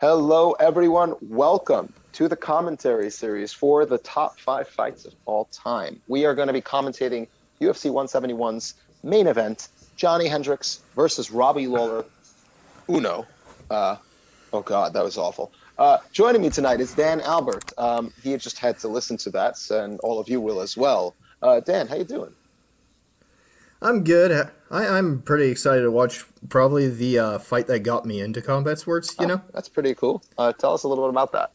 Hello, everyone. Welcome to the commentary series for the top five fights of all time. We are going to be commentating UFC 171's main event Johny Hendricks versus Robbie Lawler. Uno. Uh, oh, God, that was awful. Uh, joining me tonight is Dan Albert. Um, he just had to listen to that, and all of you will as well. Uh, Dan, how you doing? I'm good. I, I'm pretty excited to watch probably the uh, fight that got me into combat sports. You Oh, know, That's pretty cool. Uh, tell us a little bit about that.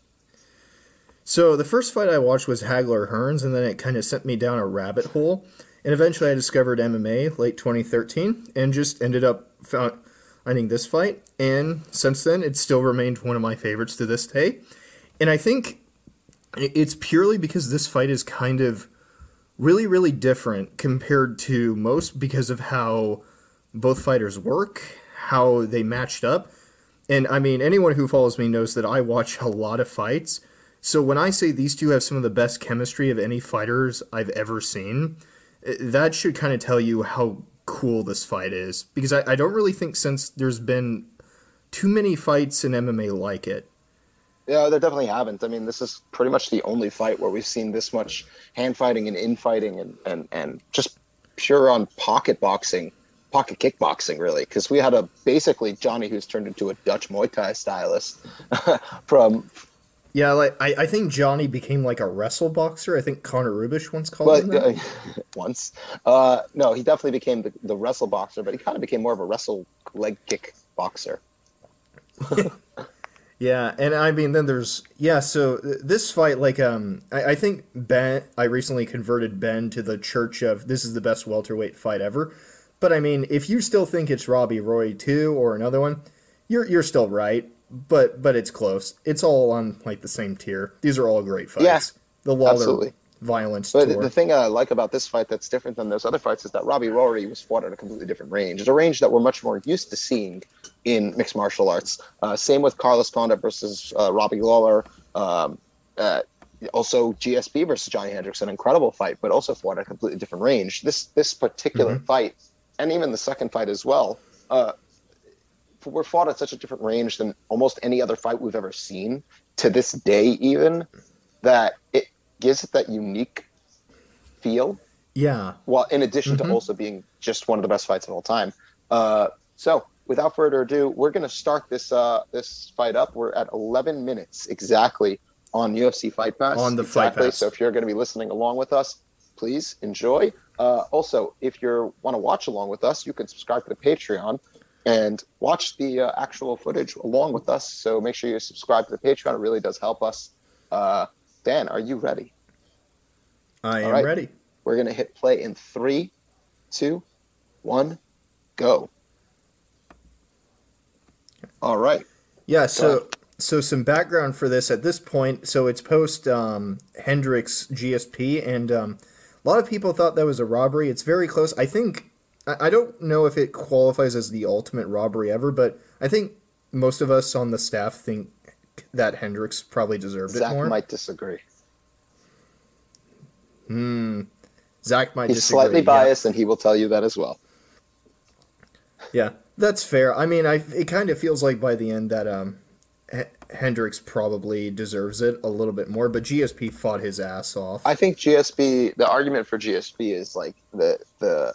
so the first fight I watched was Hagler Hearns, and then it kind of sent me down a rabbit hole. And eventually, I discovered MMA late 2013, and just ended up finding this fight. And since then, it's still remained one of my favorites to this day. And I think it's purely because this fight is kind of really, really different compared to most because of how both fighters work, how they matched up. And I mean, anyone who follows me knows that I watch a lot of fights. So when I say these two have some of the best chemistry of any fighters I've ever seen, eh, that should kind of tell you how cool this fight is. Because I, I don't really think since there's been too many fights in MMA like it. Yeah, there definitely haven't. I mean, this is pretty much the only fight where we've seen this much hand fighting and infighting and, and, and just pure on pocket boxing, pocket kickboxing, really. Because we had a basically Johnny who's turned into a Dutch Muay Thai stylist from, Yeah, like I, I think Johnny became like a wrestle boxer. I think Connor Ruebusch once called well, him that. uh, once. Uh, no, he definitely became the, the wrestle boxer, but he kind of became more of a wrestle leg kick boxer. Yeah, and I mean, then there's yeah. So th- this fight, like, um, I, I think Ben. I recently converted Ben to the church of this is the best welterweight fight ever. But I mean, if you still think it's Robbie Rory two or another one, you're you're still right. But but it's close. It's all on like the same tier. These are all great fights. Yeah, the Lawler absolutely. Violence But tour. the thing I like about this fight that's different than those other fights is that Robbie Rory was fought at a completely different range. It's a range that we're much more used to seeing in mixed martial arts. Uh, same with Carlos Condit versus uh, Robbie Lawler. Um, uh, also, GSP versus Johny Hendricks, an incredible fight, but also fought at a completely different range. This this particular fight, and even the second fight as well, uh, were fought at such a different range than almost any other fight we've ever seen to this day, even that it gives it that unique feel. yeah, Well, in addition to also being just one of the best fights of all time. Uh, so, without further ado, we're going to start this uh, this fight up. We're at 11 minutes exactly on UFC Fight Pass. On the Fight. Pass. So, if you're going to be listening along with us, please enjoy. Uh, also, if you want to watch along with us, you can subscribe to the Patreon and watch the uh, actual footage along with us. So make sure you subscribe to the Patreon. It really does help us. Uh, Dan, are you ready? I am All right. ready. We're going to hit play in three, two, one, go. All right. Yeah, so so some background for this at this point. So it's post um, Hendricks GSP, and um, a lot of people thought that was a robbery. It's very close. I think I, I don't know if it qualifies as the ultimate robbery ever, but I think most of us on the staff think that Hendricks probably deserved it more. Zach might disagree. Hmm. Zach might He's disagree. slightly yeah. biased, and he will tell you that as well. Yeah, that's fair. I mean, I it kind of feels like by the end that um, H- Hendricks probably deserves it a little bit more, but GSP fought his ass off. I think GSP. The argument for GSP is like the the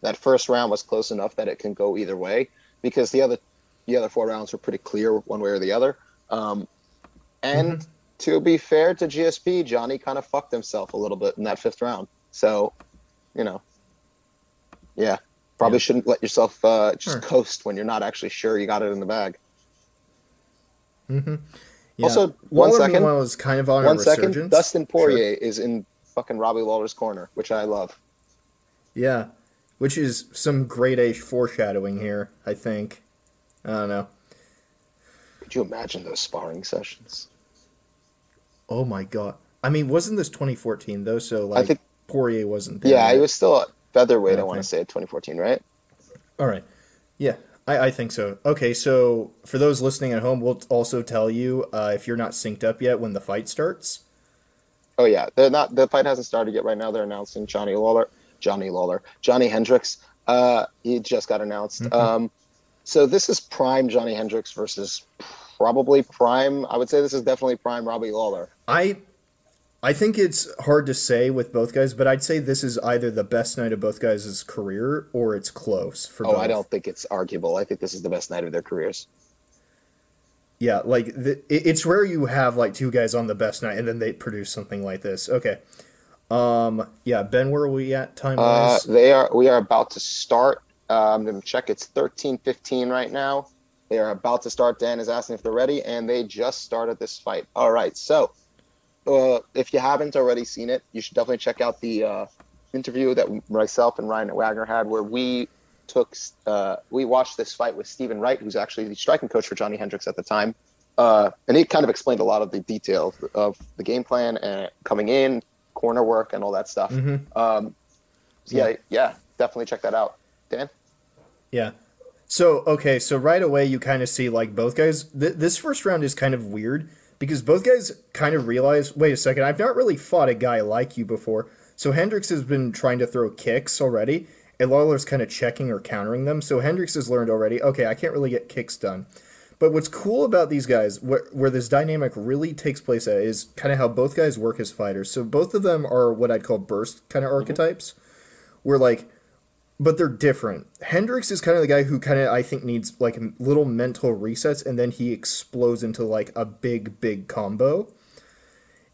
that first round was close enough that it can go either way because the other the other four rounds were pretty clear one way or the other. Um, and Mm-hmm. to be fair to GSP, Johnny kind of fucked himself a little bit in that fifth round. So, you know, yeah, probably Yeah. shouldn't let yourself uh, just Sure. coast when you're not actually sure you got it in the bag. Yeah. Also, one Lawler, second. was kind of on One second. Dustin Sure. Poirier is in fucking Robbie Lawler's corner, which I love. Yeah, which is some great A foreshadowing here. I think. I don't know. Could you imagine those sparring sessions? Oh my god. I mean, wasn't this 2014 though? So like, think- Poirier wasn't there. Yeah, he was still at featherweight. I want to say at 2014, right? All right. Yeah, I, I think so. Okay, so for those listening at home, we'll also tell you uh, if you're not synced up yet when the fight starts. Oh yeah, they're not. The fight hasn't started yet. Right now, they're announcing Johnny Lawler, Johnny Lawler, Johny Hendricks. Uh, he just got announced. Mhm. Um, so this is prime Johny Hendricks versus probably prime. I would say this is definitely prime Robbie Lawler. I I think it's hard to say with both guys, but I'd say this is either the best night of both guys' career or it's close for Oh, both. I don't think it's arguable. I think this is the best night of their careers. Yeah, like the, it's rare you have like two guys on the best night and then they produce something like this. Okay. Um yeah, Ben, where are we at time Uh, wise? they are. We are about to start. Uh, I'm going to check. It's 13:15 right now. They are about to start. Dan is asking if they're ready, and they just started this fight. All right. So, uh, if you haven't already seen it, you should definitely check out the uh, interview that myself and Ryan Wagner had, where we took uh, we watched this fight with Stephen Wright, who's actually the striking coach for Johny Hendricks at the time, uh, and he kind of explained a lot of the details of the game plan and coming in, corner work, and all that stuff. Mhm. Um, so yeah, yeah, definitely check that out, Dan. Yeah. So okay, so right away you kind of see like both guys. Th- this first round is kind of weird because both guys kind of realize, wait a second, I've not really fought a guy like you before. So Hendricks has been trying to throw kicks already, and Lawler's kind of checking or countering them. So Hendricks has learned already, okay, I can't really get kicks done. But what's cool about these guys, where, where this dynamic really takes place at, is kind of how both guys work as fighters. So both of them are what I'd call burst kind of mm-hmm. archetypes, where like but they're different. Hendricks is kind of the guy who kind of I think needs like little mental resets, and then he explodes into like a big, big combo,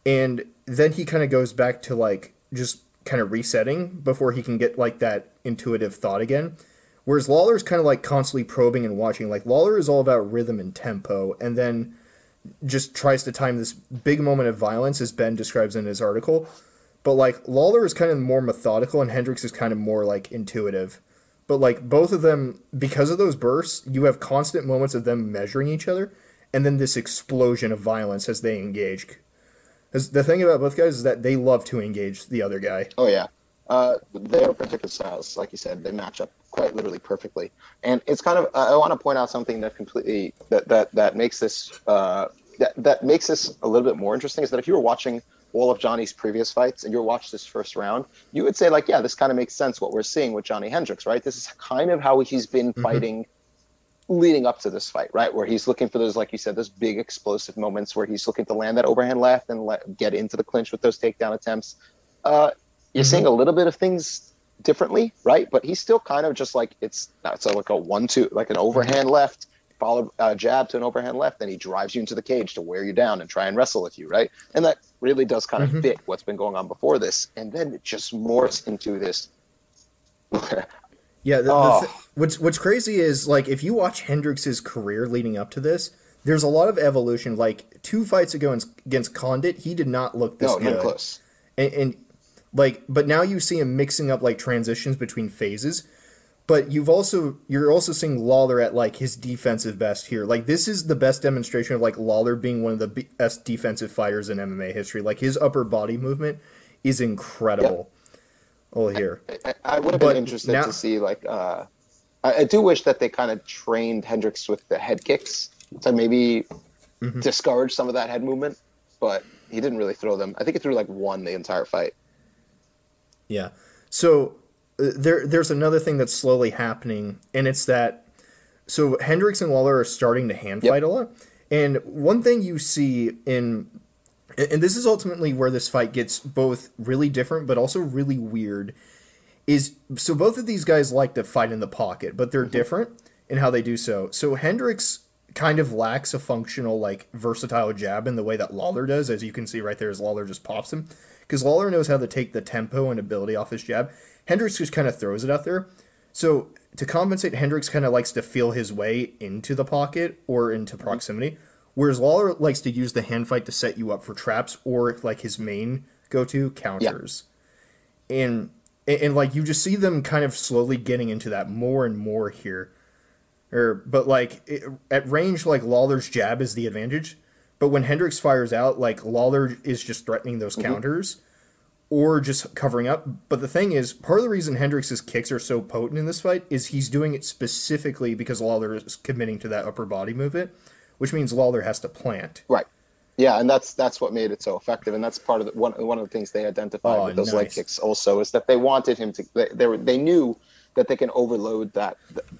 and then he kind of goes back to like just kind of resetting before he can get like that intuitive thought again. Whereas Lawler's kind of like constantly probing and watching. Like Lawler is all about rhythm and tempo, and then just tries to time this big moment of violence, as Ben describes in his article. But like Lawler is kind of more methodical, and Hendricks is kind of more like intuitive. But like both of them, because of those bursts, you have constant moments of them measuring each other, and then this explosion of violence as they engage. Because the thing about both guys is that they love to engage the other guy. Oh yeah, uh, their particular styles, like you said, they match up quite literally perfectly. And it's kind of I want to point out something that completely that that that makes this uh, that that makes this a little bit more interesting is that if you were watching all of Johnny's previous fights and you watch this first round, you would say like, yeah, this kind of makes sense what we're seeing with Johny Hendricks, right? This is kind of how he's been fighting leading up to this fight, right? Where he's looking for those, like you said, those big explosive moments where he's looking to land that overhand left and let, get into the clinch with those takedown attempts. Uh, you're Mhm. seeing a little bit of things differently, right? But he's still kind of just like it's not so like a one-two, like an overhand left, followed uh, jab to an overhand left, then he drives you into the cage to wear you down and try and wrestle with you, right? And that really does kind of Mhm. fit what's been going on before this, and then it just morphs into this. Yeah, the, Oh. the th- what's what's crazy is like if you watch Hendricks' career leading up to this, there's a lot of evolution. Like two fights ago in- against Condit, he did not look this no, good. close. and, and like but now you see him mixing up like transitions between phases but you've also you're also seeing Lawler at like his defensive best here like this is the best demonstration of like Lawler being one of the best defensive fighters in MMA history like his upper body movement is incredible oh here I, I would have been interested now- to see like uh, I, I do wish that they kind of trained Hendricks with the head kicks to maybe Mhm. discourage some of that head movement, but he didn't really throw them. I think he threw like one the entire fight. Yeah. So there, there's another thing that's slowly happening, and it's that. So Hendricks and Lawler are starting to hand Yep. fight a lot, and one thing you see in, and this is ultimately where this fight gets both really different but also really weird, is so both of these guys like to fight in the pocket, but they're mm-hmm. different in how they do so. So Hendricks kind of lacks a functional like versatile jab in the way that Lawler does, as you can see right there as Lawler just pops him. Because Lawler knows how to take the tempo and ability off his jab. Hendricks just kind of throws it out there. So to compensate, Hendricks kind of likes to feel his way into the pocket or into mm-hmm. proximity, whereas Lawler likes to use the hand fight to set you up for traps or like his main go-to counters. And, and and like you just see them kind of slowly getting into that more and more here. Or but like it, at range, like Lawler's jab is the advantage. But when Hendricks fires out, like Lawler is just threatening those counters or just covering up. But the thing is, part of the reason Hendricks' kicks are so potent in this fight is he's doing it specifically because Lawler is committing to that upper body movement, which means Lawler has to plant. Right. Yeah, and that's that's what made it so effective, and that's part of the, one one of the things they identified Oh, with those leg kicks also is that they wanted him to. They they, were, they knew that they can overload that,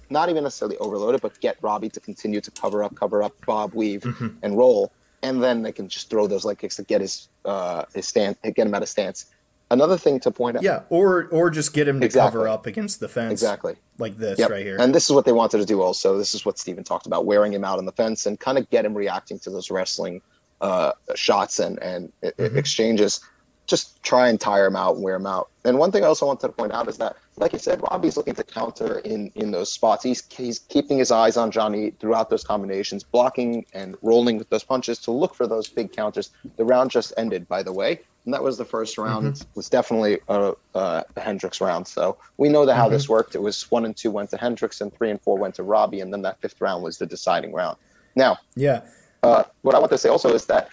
not even necessarily overload it, but get Robbie to continue to cover up, cover up, bob, weave, Mm-hmm. and roll, and then they can just throw those leg kicks to get his uh, his stance, get him out of stance. Another thing to point out, Yeah, or or just get him to Exactly. cover up against the fence. exactly. Like this Yep. right here. And this is what they wanted to do also. This is what Steven talked about, wearing him out on the fence and kind of get him reacting to those wrestling uh, shots and, and Mhm. exchanges. Just try and tire him out and wear him out. And one thing I also wanted to point out is that, like you said, Robbie's looking to counter in, in those spots. He's, he's keeping his eyes on Johnny throughout those combinations, blocking and rolling with those punches to look for those big counters. The round just ended, by the way. And that was the first round. it was definitely a, a Hendricks round. So we know that how this worked. It was one and two went to Hendricks, and three and four went to Robbie, and then that fifth round was the deciding round. Now, yeah. uh, what I want to say also is that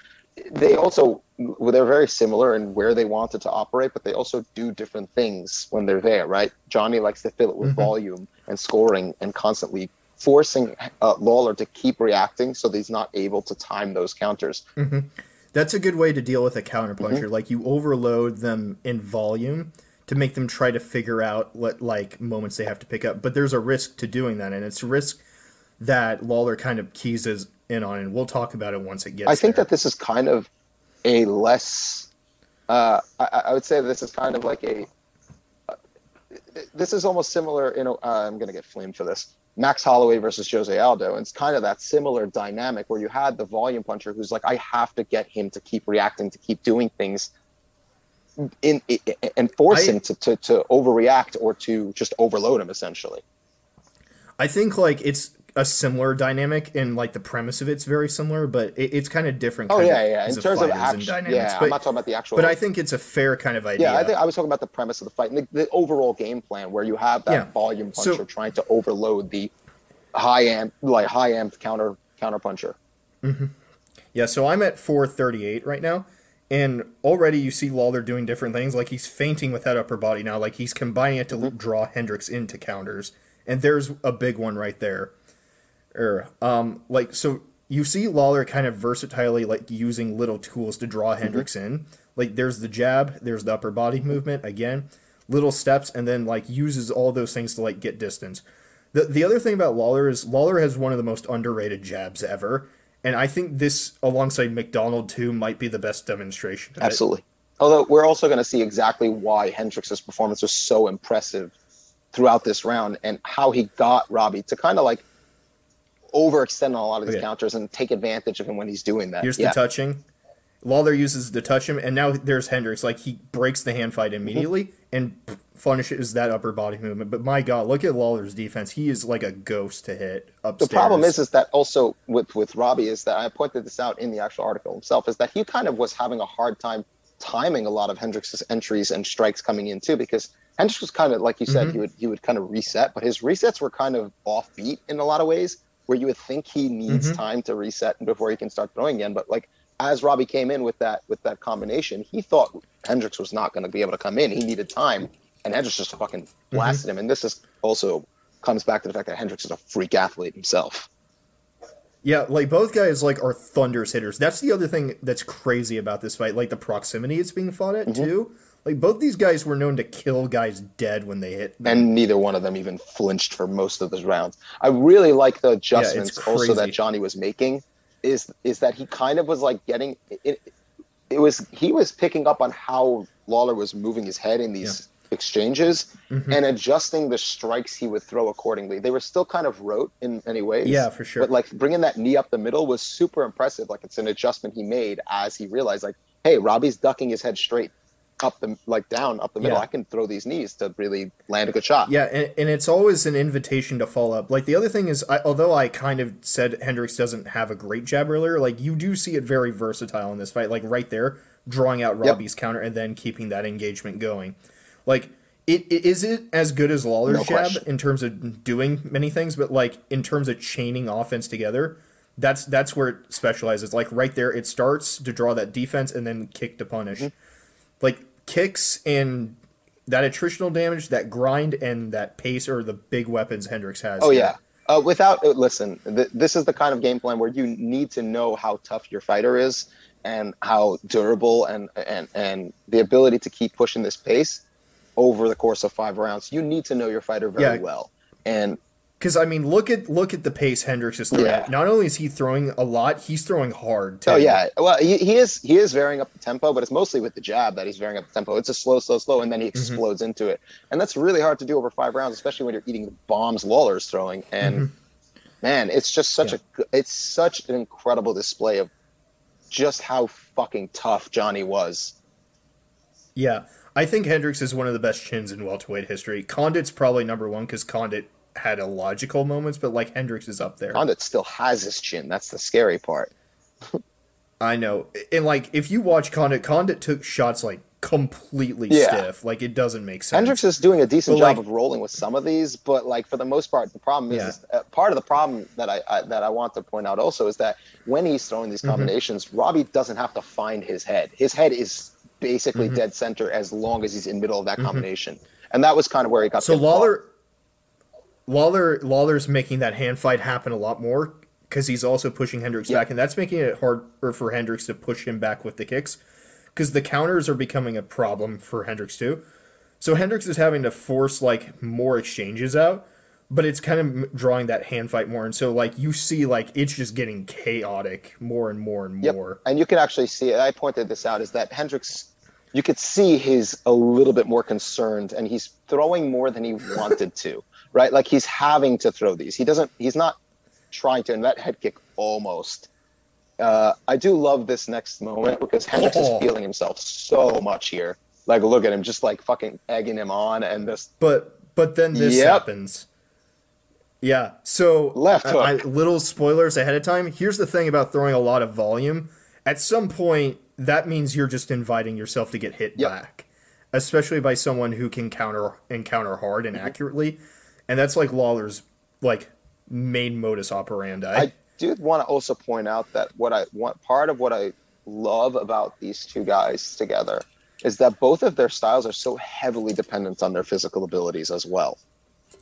they also they're very similar in where they wanted to operate, but they also do different things when they're there, right? Johnny likes to fill it with Mhm. volume and scoring and constantly forcing uh, Lawler to keep reacting so that he's not able to time those counters. That's a good way to deal with a counterpuncher. Mm-hmm. Like you overload them in volume to make them try to figure out what like moments they have to pick up. But there's a risk to doing that, and it's a risk that Lawler kind of keys in on, and we'll talk about it once it gets. I think there. that this is kind of a less. Uh, I, I would say this is kind of like a. uh, This is almost similar. You know, uh, I'm going to get flamed for this. Max Holloway versus Jose Aldo, and it's kind of that similar dynamic where you had the volume puncher who's like, I have to get him to keep reacting, to keep doing things, in, in and force I- him to, to to overreact or to just overload him essentially. I think like it's a similar dynamic, and like the premise of it's very similar, but it, it's kind of different. Oh yeah, yeah. In terms of action, dynamics, yeah. but, I'm not talking about the actual. but I think it's a fair kind of idea. Yeah, I think I was talking about the premise of the fight and the, the overall game plan where you have that Yeah. volume So- puncher trying to overload the high amp, like high amp counter counter puncher. Yeah, so I'm at 438 right now, and already you see Lawler doing different things. Like he's feinting with that upper body now. Like he's combining it to Mm-hmm. draw Hendricks into counters, and there's a big one right there. Er, um, like so you see Lawler kind of versatilely like using little tools to draw Hendricks in. Like there's the jab, there's the upper body movement again, little steps, and then like uses all those things to like get distance. The the other thing about Lawler is Lawler has one of the most underrated jabs ever. And I think this, alongside MacDonald too, might be the best demonstration. Of it. Absolutely. Although we're also going to see exactly why Hendricks' performance was so impressive throughout this round and how he got Robbie to kind of like overextend on a lot of these Okay. counters and take advantage of him when he's doing that. Here's yeah. the touching. Lawler uses to touch him, and now there's Hendricks. Like he breaks the hand fight immediately and finishes that upper body movement. But my God, look at Lawler's defense. He is like a ghost to hit the problem is is that also with with Robbie is that I pointed this out in the actual article himself is that he kind of was having a hard time timing a lot of Hendricks' entries and strikes coming in too because Hendricks was kind of like you said Mhm. he would he would kind of reset but his resets were kind of offbeat in a lot of ways where you would think he needs Mhm. time to reset before he can start throwing again but like as Robbie came in with that with that combination he thought Hendricks was not going to be able to come in he needed time and Hendricks just fucking blasted him and this is also comes back to the fact that Hendricks is a freak athlete himself. Yeah, like both guys like are thunderous hitters. That's the other thing that's crazy about this fight, like the proximity it's being fought Mm-hmm. at too. Like both these guys were known to kill guys dead when they hit. them. and neither one of them even flinched for most of the rounds. I really like the adjustments also that. Johnny was making. Is is that he kind of was like getting it? It was he was picking up on how Lawler was moving his head in these exchanges Mhm. and adjusting the strikes he would throw accordingly. They were still kind of rote in many ways. Yeah, for sure. But like bringing that knee up the middle was super impressive. Like it's an adjustment he made as he realized, like, hey, Robbie's ducking his head straight up the like down up the middle. Yeah. I can throw these knees to really land a good shot. Yeah, and, and it's always an invitation to follow up. Like the other thing is, I, although I kind of said Hendricks doesn't have a great jab earlier, like you do see it very versatile in this fight. Like right there, drawing out Robbie's counter and then keeping that engagement going. Like it, it is it as good as Lawler's No jab question. in terms of doing many things, but like in terms of chaining offense together. That's that's where it specializes. Like right there, it starts to draw that defense and then kick to punish. Mm-hmm. Like kicks and that attritional damage, that grind, and that pace are the big weapons Hendricks has. Oh yeah. Uh, without uh, listen, th- this is the kind of game plan where you need to know how tough your fighter is and how durable and and and the ability to keep pushing this pace. over the course of five rounds. You need to know your fighter very Yeah. well. And Because I mean, look at look at the pace Hendricks is throwing. Yeah. at. Not only is he throwing a lot, he's throwing hard too. oh yeah, well he, he is he is varying up the tempo, but it's mostly with the jab that he's varying up the tempo. It's a slow, slow, slow, and then he mm-hmm. explodes into it, and that's really hard to do over five rounds, especially when you're eating the bombs Lawler's throwing. And mm-hmm. man, it's just such Yeah. a it's such an incredible display of just how fucking tough Johnny was. Yeah, I think Hendricks is one of the best chins in welterweight history. Condit's probably number one because Condit had illogical moments, but like Hendricks is up there. Condit still has his chin. That's the scary part. I know, and like if you watch Condit, Condit took shots like completely Yeah. stiff. Like it doesn't make sense. Hendricks is doing a decent But, job like- of rolling with some of these, but like for the most part, the problem is, Yeah. is uh, part of the problem that I, I that I want to point out also is that when he's throwing these Mm-hmm. combinations, Robbie doesn't have to find his head. His head is basically Mm-hmm. dead center as long as he's in middle of that combination, and that was kind of where he got. So get caught. Lawler, Lawler, Lawler's making that hand fight happen a lot more because he's also pushing Hendricks Yeah. back, and that's making it harder for Hendricks to push him back with the kicks because the counters are becoming a problem for Hendricks too. So Hendricks is having to force like more exchanges out, but it's kind of drawing that hand fight more, and so like you see like it's just getting chaotic more and more and Yep. more. And you can actually see it. I pointed this out is that Hendricks, you could see he's a little bit more concerned and he's throwing more than he wanted to, right? Like he's having to throw these. He doesn't, he's not trying to, and that head kick almost. Uh, I do love this next moment because Hendricks Oh. is feeling himself so much here. Like, look at him, just like fucking egging him on, and this But but then this Yep. happens. Yeah. So Left I- hook. I, little spoilers ahead of time. Here's the thing about throwing a lot of volume. At some point, that means you're just inviting yourself to get hit Yep. back, especially by someone who can counter and counter hard Mm-hmm. and accurately. And that's like Lawler's like main modus operandi. I do want to also point out that what I want part of what I love about these two guys together is that both of their styles are so heavily dependent on their physical abilities as well.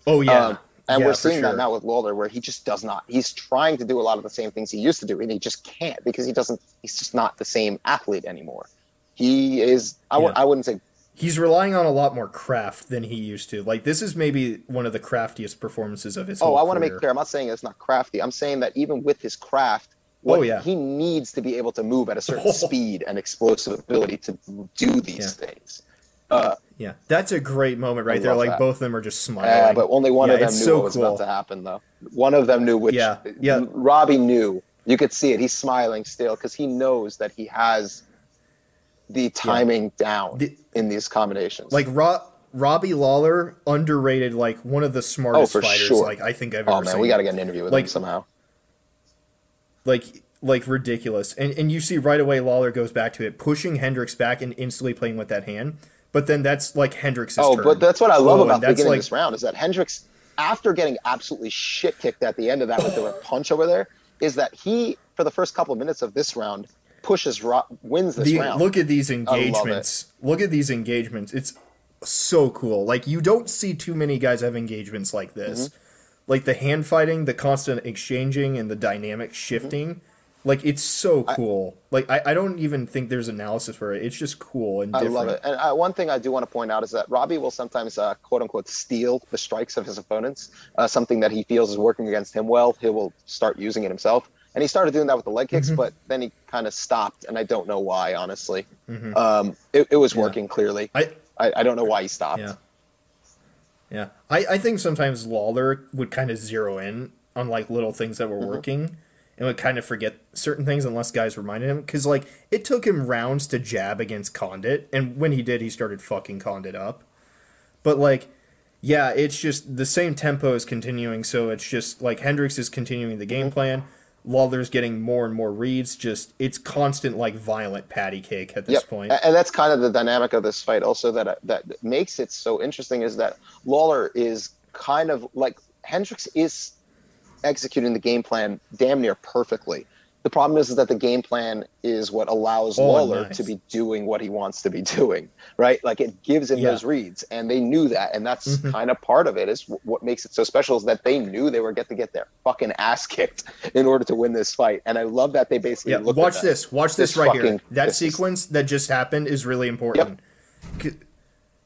oh yeah. Um, and Yeah, we're seeing that now with Lawler, where he just does not. He's trying to do a lot of the same things he used to do, and he just can't because he doesn't. He's just not the same athlete anymore. He is. I w- Yeah. I wouldn't say. He's relying on a lot more craft than he used to. Like this is maybe one of the craftiest performances of his. Oh, I want to make clear. I'm not saying it's not crafty. I'm saying that even with his craft, what Oh, yeah. he needs to be able to move at a certain speed and explosive ability to do these Yeah. things. Uh, Yeah, that's a great moment right there. Like that. both of them are just smiling. Yeah, but only one Yeah, of them knew so what was cool. about to happen, though. One of them knew which. Yeah, yeah. Robbie knew. You could see it. He's smiling still because he knows that he has the timing down The- in these combinations. like Ro- Robbie Lawler, underrated, like one of the smartest Oh, for fighters. sure. Like I think I've ever. oh ever man, seen. we got to get an interview with Like- him somehow. like like ridiculous. And and you see right away Lawler goes back to it, pushing Hendricks back and instantly playing with that hand. But then that's like Hendricks' Oh, turn. but that's what I love Oh, about the beginning like- of this round is that Hendricks, after getting absolutely shit kicked at the end of that with the punch over there, is that he for the first couple of minutes of this round pushes Ro- wins this the, round. look at these engagements. Look at these engagements. It's so cool. Like you don't see too many guys have engagements like this. Mm-hmm. Like the hand fighting, the constant exchanging, and the dynamic shifting. Like it's so cool. like I, I don't even think there's analysis for it. It's just cool and I different. love it. And uh, one thing I do want to point out is that Robbie will sometimes, uh, quote unquote, steal the strikes of his opponents. Uh, something that he feels is working against him well, he will start using it himself. And he started doing that with the leg kicks, Mm-hmm. but then he kind of stopped, and I don't know why, honestly. Um, it, it was Mm-hmm. Yeah. working clearly. I I, I don't know why he stopped. Yeah. Yeah. I, I think sometimes Lawler would kind of zero in on like little things that were Mm-hmm. working and would kind of forget certain things unless guys reminded him. Because like it took him rounds to jab against Condit, and when he did, he started fucking Condit up. But like, yeah, it's just the same tempo is continuing. So it's just like Hendricks is continuing the Mm-hmm. game plan. Lawler's getting more and more reads. Just it's constant like violent patty cake at this Yep. point. And that's kind of the dynamic of this fight. Also, that that makes it so interesting is that Lawler is kind of like Hendricks is executing the game plan damn near perfectly. The problem is, is that the game plan is what allows Oh, Lawler nice. to be doing what he wants to be doing, right? Like it gives him Yeah. those reads, and they knew that, and that's Mhm. kind of part of it. Is what makes it so special is that they knew they were get to get their fucking ass kicked in order to win this fight, and I love that they basically Yeah, watch this. Watch this, This right here. That this is- sequence that just happened is really important. C-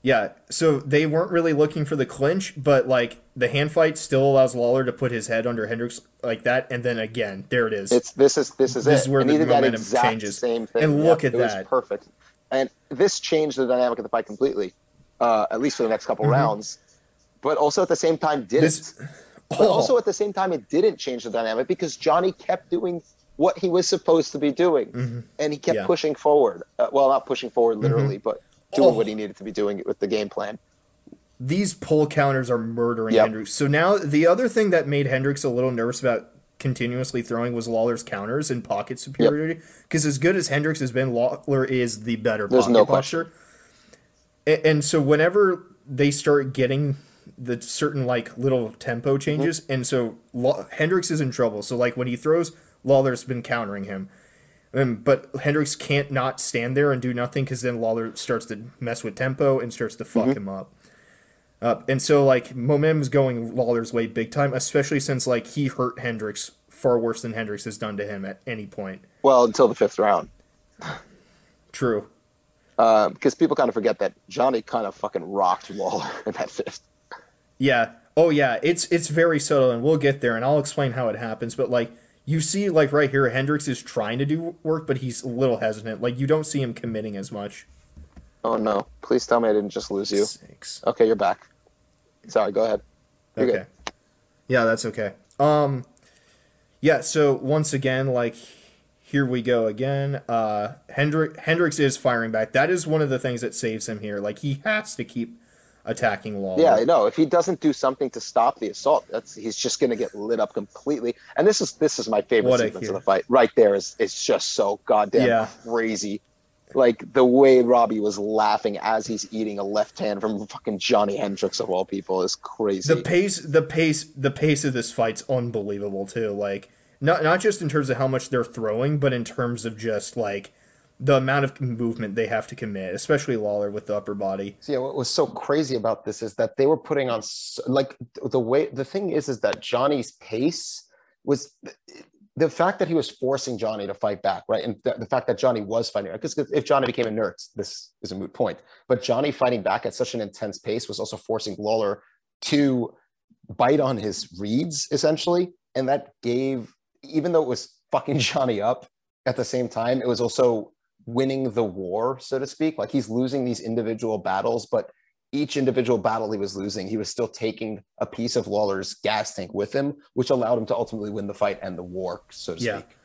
Yeah, so they weren't really looking for the clinch, but like the hand fight still allows Lawler to put his head under Hendricks like that, and then again, there it is. It's this is this is This it. is where and the momentum changes. Same thing. And look Yep, at it was that. perfect. And this changed the dynamic of the fight completely, uh, at least for the next couple rounds. But also at the same time, didn't. Mm-hmm. This- But Oh. also at the same time, it didn't change the dynamic because Johnny kept doing what he was supposed to be doing, and he kept Yeah. pushing forward. Uh, well, not pushing forward literally, but doing Oh. what he needed to be doing with the game plan. these pull counters are murdering Yep. Hendricks. So now the other thing that made Hendricks a little nervous about continuously throwing was Lawler's counters and pocket superiority. Because as good as Hendricks has been, Lawler is the better There's pocket no boxer. A- And, so whenever they start getting the certain like little tempo mm-hmm. changes, and so Law- Hendricks is in trouble. So like when he throws, Lawler's been countering him. Um, but Hendricks can't not stand there and do nothing because then Lawler starts to mess with tempo and starts to fuck him up. Uh, and so like momentum's going Lawler's way big time, especially since like he hurt Hendricks far worse than Hendricks has done to him at any point. Well, until the fifth round. True. Because people kind of forget that Johnny kind of fucking rocked Lawler in that fifth. Yeah. Oh yeah. It's it's very subtle, and we'll get there, and I'll explain how it happens. But like you see, like right here, Hendricks is trying to do work, but he's a little hesitant. Like you don't see him committing as much. Oh no! Please tell me I didn't just lose you. Sakes. Okay, you're back. Sorry, go ahead. You're Okay. Yeah, that's okay. Um yeah, so once again, like here we go again. Uh Hendrick Hendricks is firing back. That is one of the things that saves him here. Like he has to keep attacking Lawler. Yeah, I know. If he doesn't do something to stop the assault, that's he's just going to get lit up completely. And this is this is my favorite What sequence of the fight. Right there is it's just so goddamn Yeah. crazy. Like the way Robbie was laughing as he's eating a left hand from fucking Johny Hendricks of all people is crazy. the pace the pace the pace of this fight's unbelievable too. Like not not just in terms of how much they're throwing, but in terms of just like the amount of movement they have to commit, especially Lawler with the upper body. Yeah, what was so crazy about this is that they were putting on like the way the thing is is that Johnny's pace was the fact that he was forcing Johnny to fight back, right? And the, fact that Johnny was fighting because if Johnny became inert, this is a moot point. But Johnny fighting back at such an intense pace was also forcing Lawler to bite on his reads essentially, and that gave even though it was fucking Johnny up at the same time, it was also winning the war, so to speak. Like he's losing these individual battles, but each individual battle he was losing, he was still taking a piece of Lawler's gas tank with him, which allowed him to ultimately win the fight and the war, so to Yeah. speak.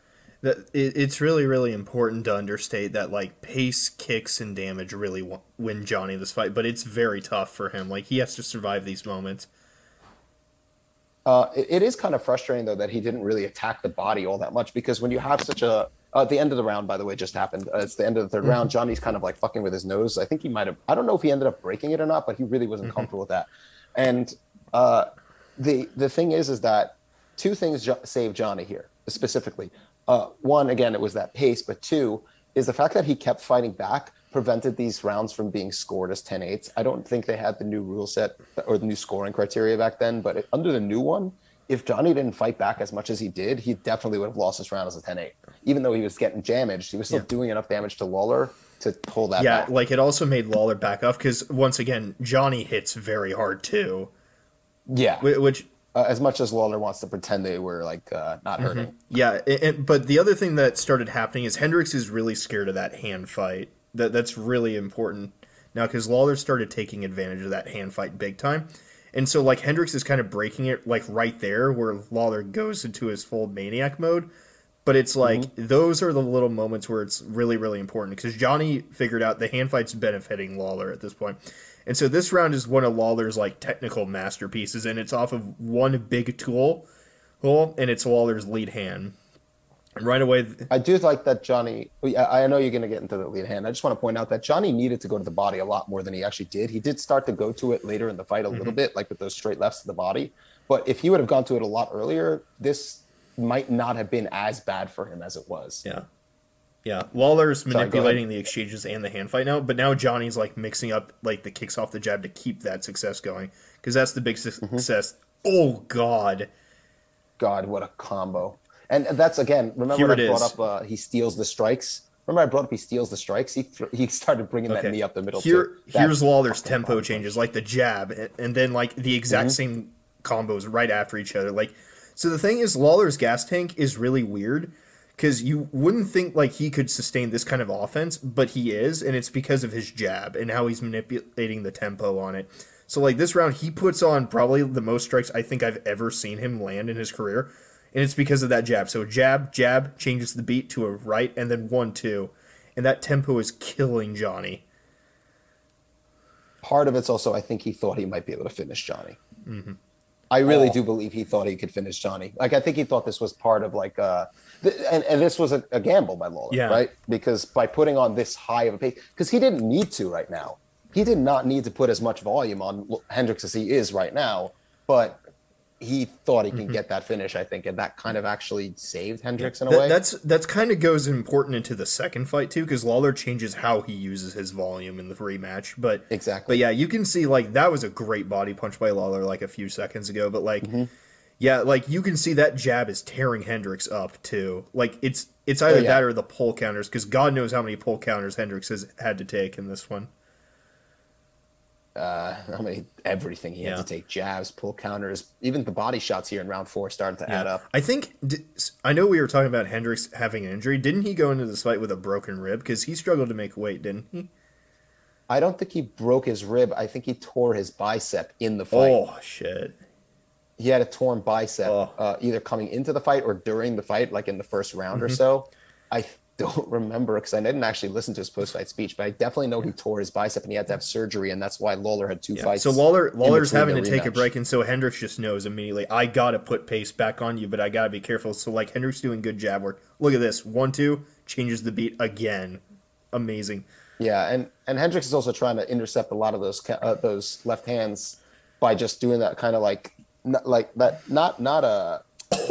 That it's really really important to understate that like pace, kicks, and damage really win Johnny this fight, but it's very tough for him. Like he has to survive these moments. Uh, it, it is kind of frustrating though that he didn't really attack the body all that much because when you have such a uh, the end of the round, by the way, just happened. Uh, it's the end of the 3rd round. Johnny's kind of like fucking with his nose. I think he might have. I don't know if he ended up breaking it or not, but he really wasn't comfortable with that. And uh, the the thing is, is that two things jo- saved Johnny here specifically. Uh, one, again, it was that pace, but two is the fact that he kept fighting back prevented these rounds from being scored as 10-8s. I don't think they had the new rule set or the new scoring criteria back then, but it, under the new one, if Johnny didn't fight back as much as he did, he definitely would have lost this round as a 10-8. Even though he was getting damaged, he was still Yeah. doing enough damage to Lawler to pull that yeah, back. like it also made Lawler back off because once again Johnny hits very hard too, yeah. which Uh, as much as Lawler wants to pretend they were like uh, not hurting. Yeah, and, and- but the other thing that started happening is Hendricks is really scared of that hand fight. That that's really important now because Lawler started taking advantage of that hand fight big time, and so like Hendricks is kind of breaking it like right there where Lawler goes into his full maniac mode. But it's like mm-hmm. those are the little moments where it's really really important because Johnny figured out the hand fight's benefiting Lawler at this point. And so this round is one of Lawler's like technical masterpieces, and it's off of one big tool, tool, and it's Lawler's lead hand. Right away, I do like that Johnny. I I know you're going to get into the lead hand. I just want to point out that Johnny needed to go to the body a lot more than he actually did. He did start to go to it later in the fight a little bit, like with those straight lefts to the body. But if he would have gone to it a lot earlier, this might not have been as bad for him as it was. yeah, yeah, Lawler's manipulating the exchanges and the hand fight now, but now Johnny's like mixing up like the kicks off the jab to keep that success going because that's the big Mm-hmm. success. Oh God, God, what a combo! And that's again. Remember Here when I brought is. up uh, he steals the strikes. Remember, I brought up he steals the strikes. He he started bringing that knee up the middle. Here. Here's Lawler's tempo body changes, like the jab, and, and then like the exact Mm-hmm. same combos right after each other. Like, so the thing is, Lawler's gas tank is really weird because you wouldn't think like he could sustain this kind of offense, but he is, and it's because of his jab and how he's manipulating the tempo on it. So like this round, he puts on probably the most strikes I think I've ever seen him land in his career, and it's because of that jab. So jab, jab changes the beat to a right, and then one two, and that tempo is killing Johnny. part of it's also I think he thought he might be able to finish Johnny. Mm-hmm. I really Oh. do believe he thought he could finish Johnny. Like I think he thought this was part of like uh th- and, and this was a, a gamble by Lawler, Yeah. right? Because by putting on this high of a pace, because he didn't need to right now. He did not need to put as much volume on Hendricks as he is right now, but he thought he can get that finish, I think, and that kind of actually saved Hendricks in a That- way. That's that's kind of goes important into the second fight too, because Lawler changes how he uses his volume in the rematch. But Exactly. But yeah, you can see like that was a great body punch by Lawler like a few seconds ago. But like, Mm-hmm. yeah, like you can see that jab is tearing Hendricks up too. Like it's it's either Oh, yeah. that or the pull counters, because God knows how many pull counters Hendricks has had to take in this one. Uh, I mean, everything he had Yeah. to take jabs, pull counters, even the body shots here in round four started to add up. I think I know we were talking about Hendricks having an injury. Didn't he go into this fight with a broken rib? Because he struggled to make weight, didn't he? I don't think he broke his rib. I think he tore his bicep in the fight. Oh shit! He had a torn bicep, Oh. uh, either coming into the fight or during the fight, like in the first round Mm-hmm. or so. I don't remember because I didn't actually listen to his post-fight speech, but I definitely know he tore his bicep and he had to have surgery, and that's why Lawler had two Yeah. fights. So Lawler Lawler's having to take a break, and so Hendricks just knows immediately. I gotta put pace back on you, but I gotta be careful. So like Hendricks doing good jab work. Look at this one two changes the beat again. Amazing. Yeah, and and Hendricks is also trying to intercept a lot of those uh, those left hands by just doing that kind of like not, like that not not a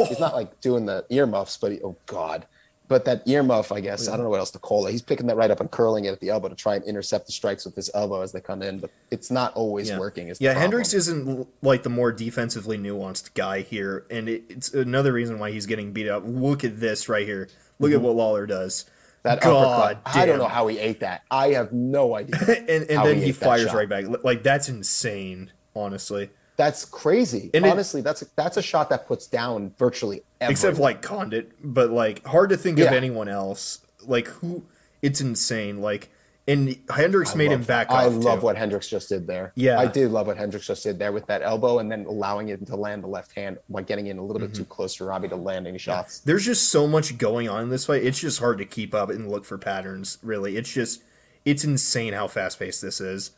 he's not like doing the earmuffs, but he, oh god, but that earmuff I guess I don't know what else to call it. He's picking that right up and curling it at the elbow to try and intercept the strikes with his elbow as they come in, but it's not always Yeah, working. Is yeah. Hendricks isn't like the more defensively nuanced guy here, and it, it's another reason why he's getting beat up. Look at this right here. Look at what Lawler does. Mm-hmm. that God uppercut. I don't know how he ate that. I have no idea. and and then he he, fires right back. Like that's insane. Honestly, That's crazy. And it- Honestly, that's that's a shot that puts down virtually everyone. except like Condit, but like hard to think of anyone else. Like who? It's insane. Like and Hendricks made him back I off. love too. what Hendricks just did there. Yeah. I did love what Hendricks just did there with that elbow and then allowing it to land the left hand by getting in a little Mm-hmm. bit too close to Robbie to land any shots. There's just so much going on in this fight. It's just hard to keep up and look for patterns. Really, it's just it's insane how fast paced this is.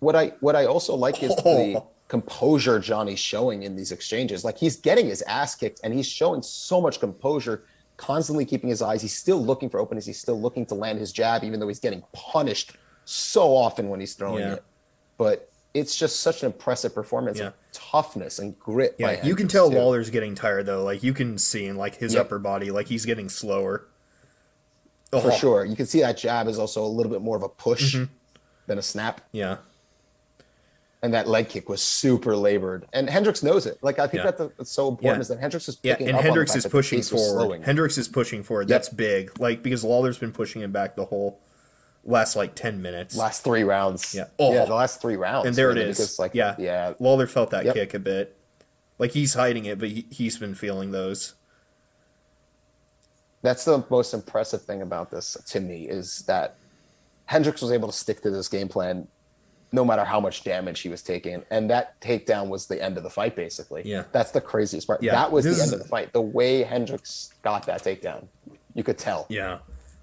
What I what I also like is the Oh. composure Johnny's showing in these exchanges. Like he's getting his ass kicked and he's showing so much composure, constantly keeping his eyes. He's still looking for openings. He's still looking to land his jab, even though he's getting punished so often when he's throwing Yeah. it. But it's just such an impressive performance Yeah. of toughness and grit. Yeah, you can tell too. Lawler's getting tired though. Like you can see in like his Yep. upper body, like he's getting slower. for Oh, sure. You can see that jab is also a little bit more of a push Mm-hmm. than a snap, Yeah, and that leg kick was super labored. And Hendricks knows it. Like I think Yeah. that that's so important Yeah. is that Hendricks is yeah, picking and up on the Hendricks is pushing forward. Hendricks is pushing forward. That's big. Like because Lawler's been pushing him back the whole last like ten minutes. last three rounds. Yeah. yeah, Oh. the last three rounds. and there it is. because, like, yeah, yeah, Lawler felt that Yep. kick a bit. Like he's hiding it, but he, he's been feeling those. that's the most impressive thing about this to me is that Hendricks was able to stick to this game plan no matter how much damage he was taking. And that takedown was the end of the fight, basically. Yeah. That's the craziest part. Yeah, That was the end is- of the fight. The way Hendricks got that takedown, you could tell. Yeah.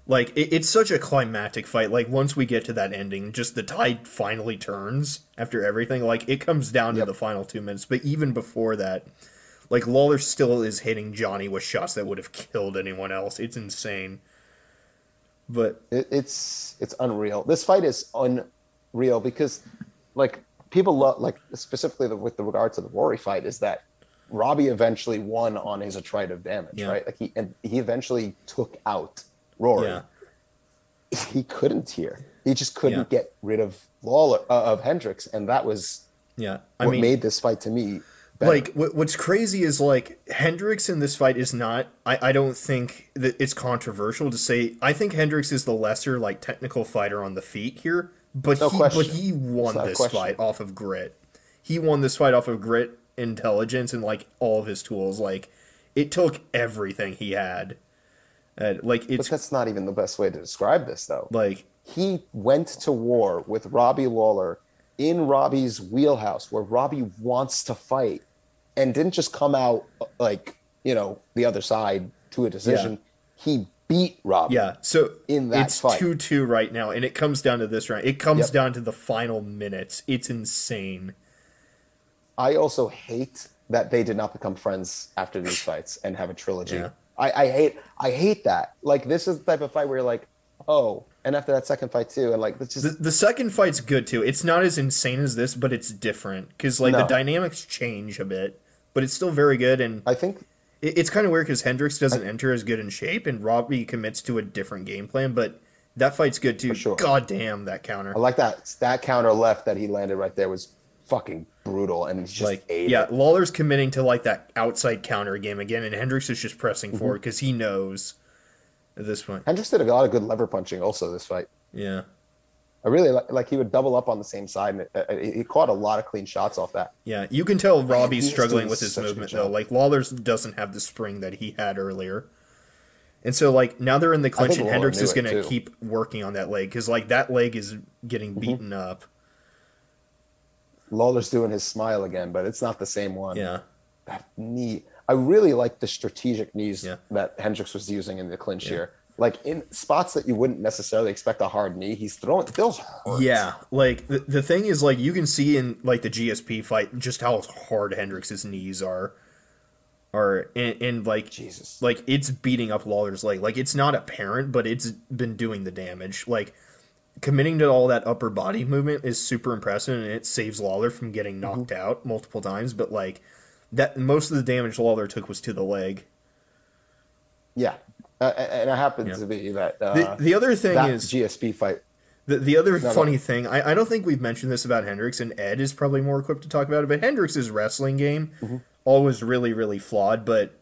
Like it, it's such a climactic fight. Like once we get to that ending, just the tide finally turns after everything. Like it comes down Yep. to the final two minutes. But even before that, like Lawler still is hitting Johnny with shots that would have killed anyone else. It's insane. But It, it's it's unreal. This fight is unreal because, like, people love like specifically the, with the regard to the Rory fight is that Robbie eventually won on his attritive damage, Yeah. right? Like he and he eventually took out Rory. yeah, He couldn't here. He just couldn't Yeah. get rid of Lawler uh, of Hendricks, and that was yeah. I what mean, made this fight to me better. Like what, what's crazy is like Hendricks in this fight is not. I, I don't think that it's controversial to say. I think Hendricks is the lesser like technical fighter on the feet here, but No he question. but he won It's this question. fight off of grit. He won this fight off of grit, intelligence, and like all of his tools. Like it took everything he had. And like but that's not even the best way to describe this, though. like he went to war with Robbie Lawler in Robbie's wheelhouse where Robbie wants to fight and didn't just come out uh, like, you know, the other side to a decision. He beat Robbie. Yeah, so in that it's fight. two two right now, and it comes down to this round. It comes Yep. down to the final minutes. It's insane. I also hate that they did not become friends after these fights and have a trilogy. Yeah. I, I hate I hate that. Like this is the type of fight where you're like, oh, and after that second fight too, and like it's just The, the second fight's good too. It's not as insane as this, but it's different because like the dynamics change a bit, but it's still very good. And I think it's kind of weird because Hendricks doesn't enter as good in shape, and Robbie commits to a different game plan. But that fight's good too. sure. God damn that counter! I like that that counter left that he landed right there was fucking brutal and he's just like ate yeah, it. Lawler's committing to like that outside counter game again, and Hendricks is just pressing Mm-hmm. forward because he knows at this point. Hendricks did a lot of good lever punching also this fight. Yeah. I really like, like he would double up on the same side and uh, he caught a lot of clean shots off that. Yeah, you can tell Robbie's struggling with his such a good movement though. Like Lawler's doesn't have the spring that he had earlier, and so like now they're in the clinch, and Hendricks is going to keep working on that leg because like that leg is getting Mm-hmm. beaten up. Lawler's doing his smile again, but it's not the same one. Yeah, That knee. I really like the strategic knees Yeah. that Hendricks was using in the clinch here. Like in spots that you wouldn't necessarily expect a hard knee, he's throwing those hurt. yeah. Like the the thing is like you can see in like the GSP fight just how hard Hendricks' knees are, are and, and like Jesus. like it's beating up Lawler's leg. Like it's not apparent, but it's been doing the damage. Like committing to all that upper body movement is super impressive, and it saves Lawler from getting mm-hmm. knocked out multiple times. But like that, most of the damage Lawler took was to the leg. Yeah. Uh, and it happens Yeah. to be that uh, The, the other thing that is GSP fight. the, the other no. funny thing. I, I don't think we've mentioned this about Hendricks, and Ed is probably more equipped to talk about it. But Hendricks' wrestling game Mm-hmm. always really really flawed. But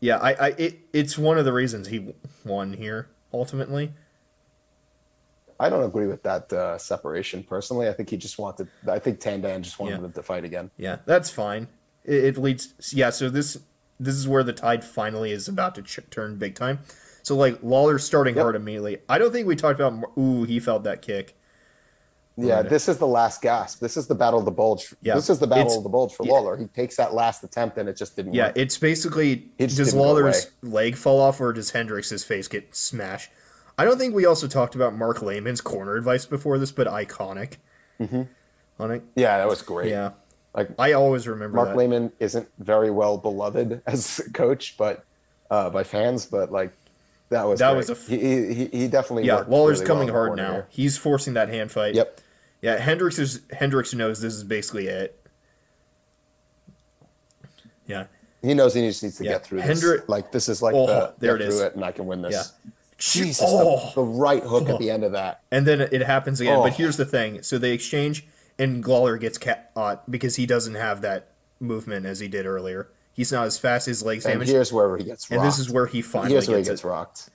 yeah, I, I it, it's one of the reasons he won here ultimately. I don't agree with that uh, separation personally. I think he just wanted. I think Tandan just wanted Yeah. him to fight again. Yeah, that's fine. It, it leads. Yeah, so this this is where the tide finally is about to ch- turn big time. So like Lawler's starting Yep. hard immediately. I don't think we talked about. Ooh, he felt that kick. Yeah, this is the last gasp. This is the battle of the bulge. Yeah. This is the battle of the bulge for yeah. Lawler. He takes that last attempt and it just didn't Yeah, work. it's basically It does Lawler's leg fall off or does Hendricks' face get smashed? I don't think we also talked about Marc Laimon's corner advice before this, but iconic. Mm-hmm. On it, yeah, that was great. yeah. Like I always remember Marc that. Laimon isn't very well beloved as a coach, but uh, by fans, but like that was That great. was a f- he, he he definitely yeah, Lawler's really coming in the hard now. here. He's forcing that hand fight. Yep. Yeah, Hendricks is Hendricks knows this is basically it. Yeah. He knows he just needs to Yeah. get through this. Like this is like Oh, the there get it through is. it and I can win this. Yeah. Jesus, Oh. the, the right hook at the end of that. And then it happens again. But Oh. here's the thing: so they exchange, and Lawler gets caught because he doesn't have that movement as he did earlier. He's not as fast. His legs And damaged, here's where he gets rocked. and this is where he finally here's where he gets, gets it. rocked.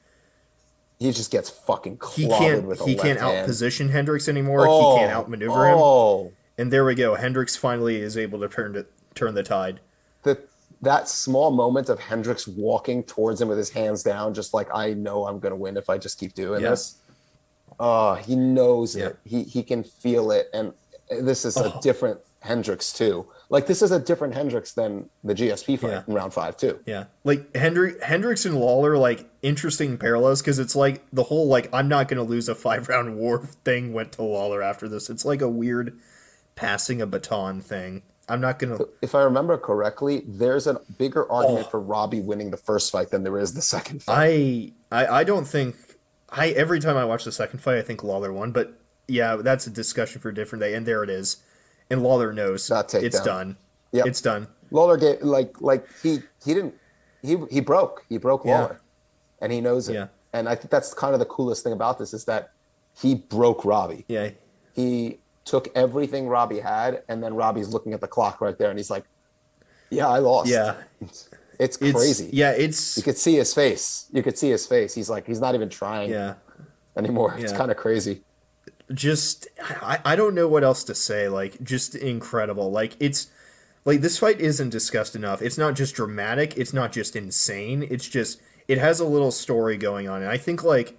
He just gets fucking He can't. with a He can't outposition Hendricks anymore. Oh, he can't oh. outmaneuver him. Oh, And there we go. Hendricks finally is able to turn to turn the tide. the that small moment of Hendricks walking towards him with his hands down, just like I know I'm gonna win if I just keep doing Yeah. this. Oh, he knows Yeah. it. He he can feel it, and this is Oh. a different Hendricks too. Like this is a different Hendricks than the GSP fight Yeah. in round five too. Yeah, like Hendrick, Hendricks and Lawler, like interesting parallels because it's like the whole like I'm not going to lose a five round war thing went to Lawler after this. It's like a weird passing a baton thing. I'm not going to. If I remember correctly, there's a bigger argument Oh. for Robbie winning the first fight than there is the second fight. I, I I don't think I every time I watch the second fight I think Lawler won, but yeah, that's a discussion for a different day. And there it is, and Lawler knows it's done. Yeah, It's done. Lawler gave like like he he didn't he he broke he broke Yeah. Lawler, and he knows it. Yeah. And I think that's kind of the coolest thing about this is that he broke Robbie. Yeah, He took everything Robbie had, and then Robbie's looking at the clock right there, and he's like, Yeah, I lost. Yeah, It's, it's it's crazy. Yeah, it's You could see his face. You could see his face. He's like, he's not even trying yeah. anymore. It's kind of crazy. Just I, I don't know what else to say like just incredible. Like it's like this fight isn't discussed enough. It's not just dramatic. It's not just insane. It's just it has a little story going on. And i think like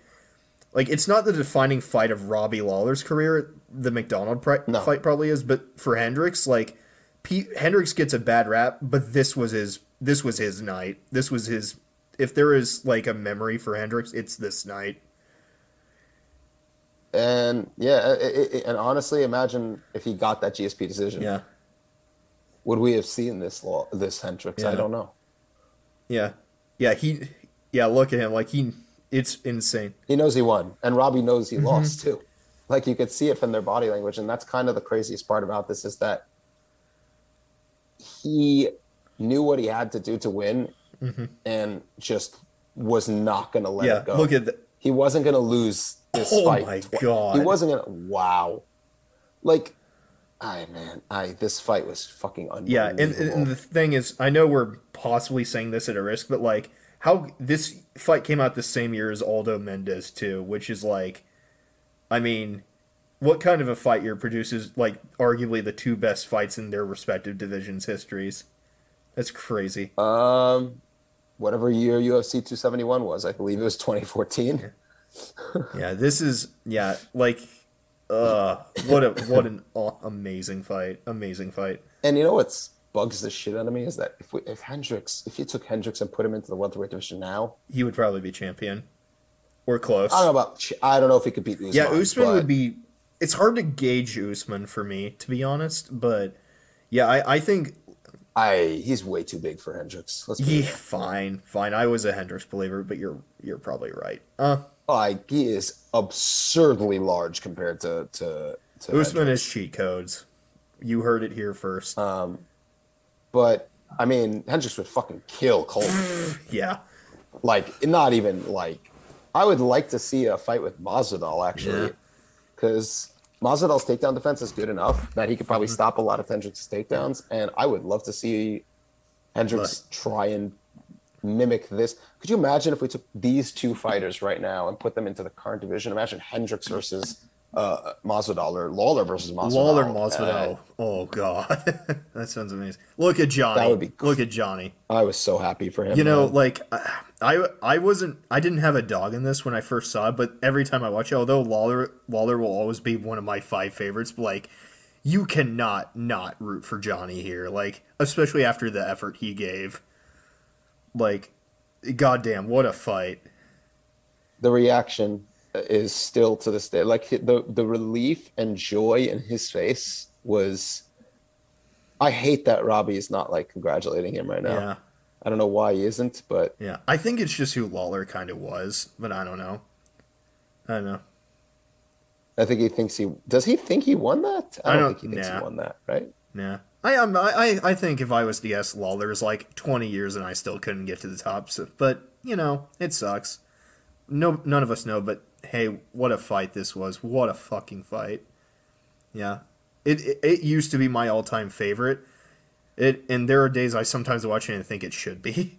like it's not the defining fight of robbie lawler's career the MacDonald No. fight probably is but for hendricks like Pete, hendricks gets a bad rap but this was his this was his night. This was his if there is like a memory for hendricks it's this night And yeah, it, it, and honestly, imagine if he got that GSP decision. yeah Would we have seen this law, this Hendricks? I don't know. Yeah, yeah, he, yeah. Look at him, like he, it's insane. He knows he won, and Robbie knows Mm-hmm. he lost too. Like you could see it from their body language, and that's kind of the craziest part about this is that he knew what he had to do to win, and just was not going to let Mm-hmm. yeah, it go. look at the, he wasn't going to lose this Oh fight. my God. He wasn't to. Wow. Like, I man, I this fight was fucking yeah. unbelievable. And, and the thing is, I know we're possibly saying this at a risk, but like how this fight came out the same year as Aldo Mendes too, which is like, I mean, what kind of a fight year produces like arguably the two best fights in their respective divisions' histories? That's crazy. um, whatever year UFC 271 was, I believe it was 2014. Yeah, this is yeah, like, uh, what a what an amazing fight, amazing fight. And you know what's bugs the shit out of me is that if we, if Hendricks, if you took Hendricks and put him into the welterweight division now, He would probably be champion, We're close. I don't know about, I don't know if he could beat Usman. yeah, Usman but would be. It's hard to gauge Usman for me, to be honest. But yeah, I, I think I he's way too big for Hendricks. Let's be yeah, fine, fine. I was a Hendricks believer, but you're you're probably right. Uh, like he is absurdly large compared to to, to Usman is cheat codes. You heard it here first. Um, but I mean, Hendricks would fucking kill Cole. yeah, like, not even like. I would like to see a fight with Masvidal actually, Yeah. because Masvidal's takedown defense is good enough that he could probably Mm-hmm. stop a lot of Hendricks' takedowns, and I would love to see Hendricks try and mimic this. Could you imagine if we took these two fighters right now and put them into the current division? Imagine Hendricks versus uh, Masvidal or Lawler versus Masvidal. Lawler Uh, Masvidal. oh god, that sounds amazing. Look at Johny. That would be Look at Johny. I was so happy for him. You know, man. like I I wasn't I didn't have a dog in this when I first saw it, but every time I watch it, although Lawler Lawler will always be one of my five favorites, but like you cannot not root for Johny here, like especially after the effort he gave. Like, goddamn, what a fight! the reaction is still to this day like the the relief and joy in his face was i hate that robbie is not like congratulating him right now Yeah, i don't know why he isn't but yeah. I think it's just who Lawler kind of was, but I don't know. I don't know. i think he thinks he does he think he won that i I don't, don't- think he thinks nah. he won that right Yeah. I um, I I think if I was to guess, Lawler's like twenty years and I still couldn't get to the top. So, but you know, it sucks. No, none of us know. But hey, what a fight this was! What a fucking fight! Yeah, it it, it used to be my all time favorite. It and there are days I sometimes watch it and think it should be.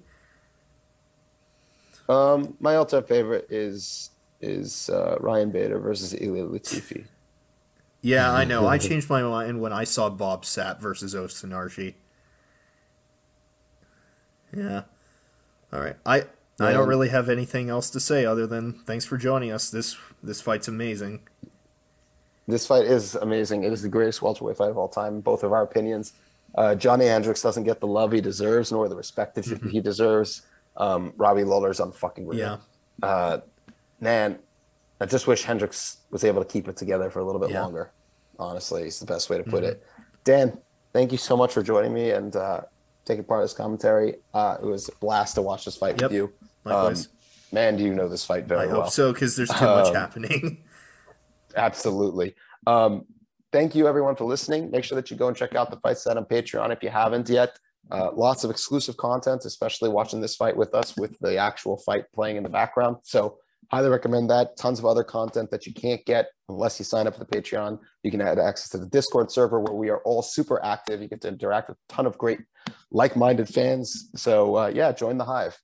um my all-time favorite is is uh, ryan bader versus Ilir Latifi Yeah, I know. I changed my mind when I saw Bob Sapp versus Osunarshi. Yeah. All right. I I don't really have anything else to say other than thanks for joining us. This this fight's amazing. This fight is amazing. It is the greatest welterweight fight of all time. Both of our opinions. Uh, Johny Hendricks doesn't get the love he deserves, nor the respect that he deserves. Um, Robbie Lawler's unfucking real. Yeah. Uh, man, I just wish Hendricks was able to keep it together for a little bit Yeah. longer. Honestly, it's the best way to put it. Dan, thank you so much for joining me and uh, taking part of this commentary. Uh, it was a blast to watch this fight Yep. with you. Likewise. Um, man, do you know this fight very I well? I hope so because there's too much Um, happening. Absolutely. Um, thank you, everyone, for listening. Make sure that you go and check out the Fight Site on Patreon if you haven't yet. Uh, lots of exclusive content, especially watching this fight with us with the actual fight playing in the background. So highly recommend that. Tons of other content that you can't get unless you sign up for the Patreon. You can add access to the Discord server where we are all super active. You get to interact with a ton of great like-minded fans. So uh, yeah, join the hive.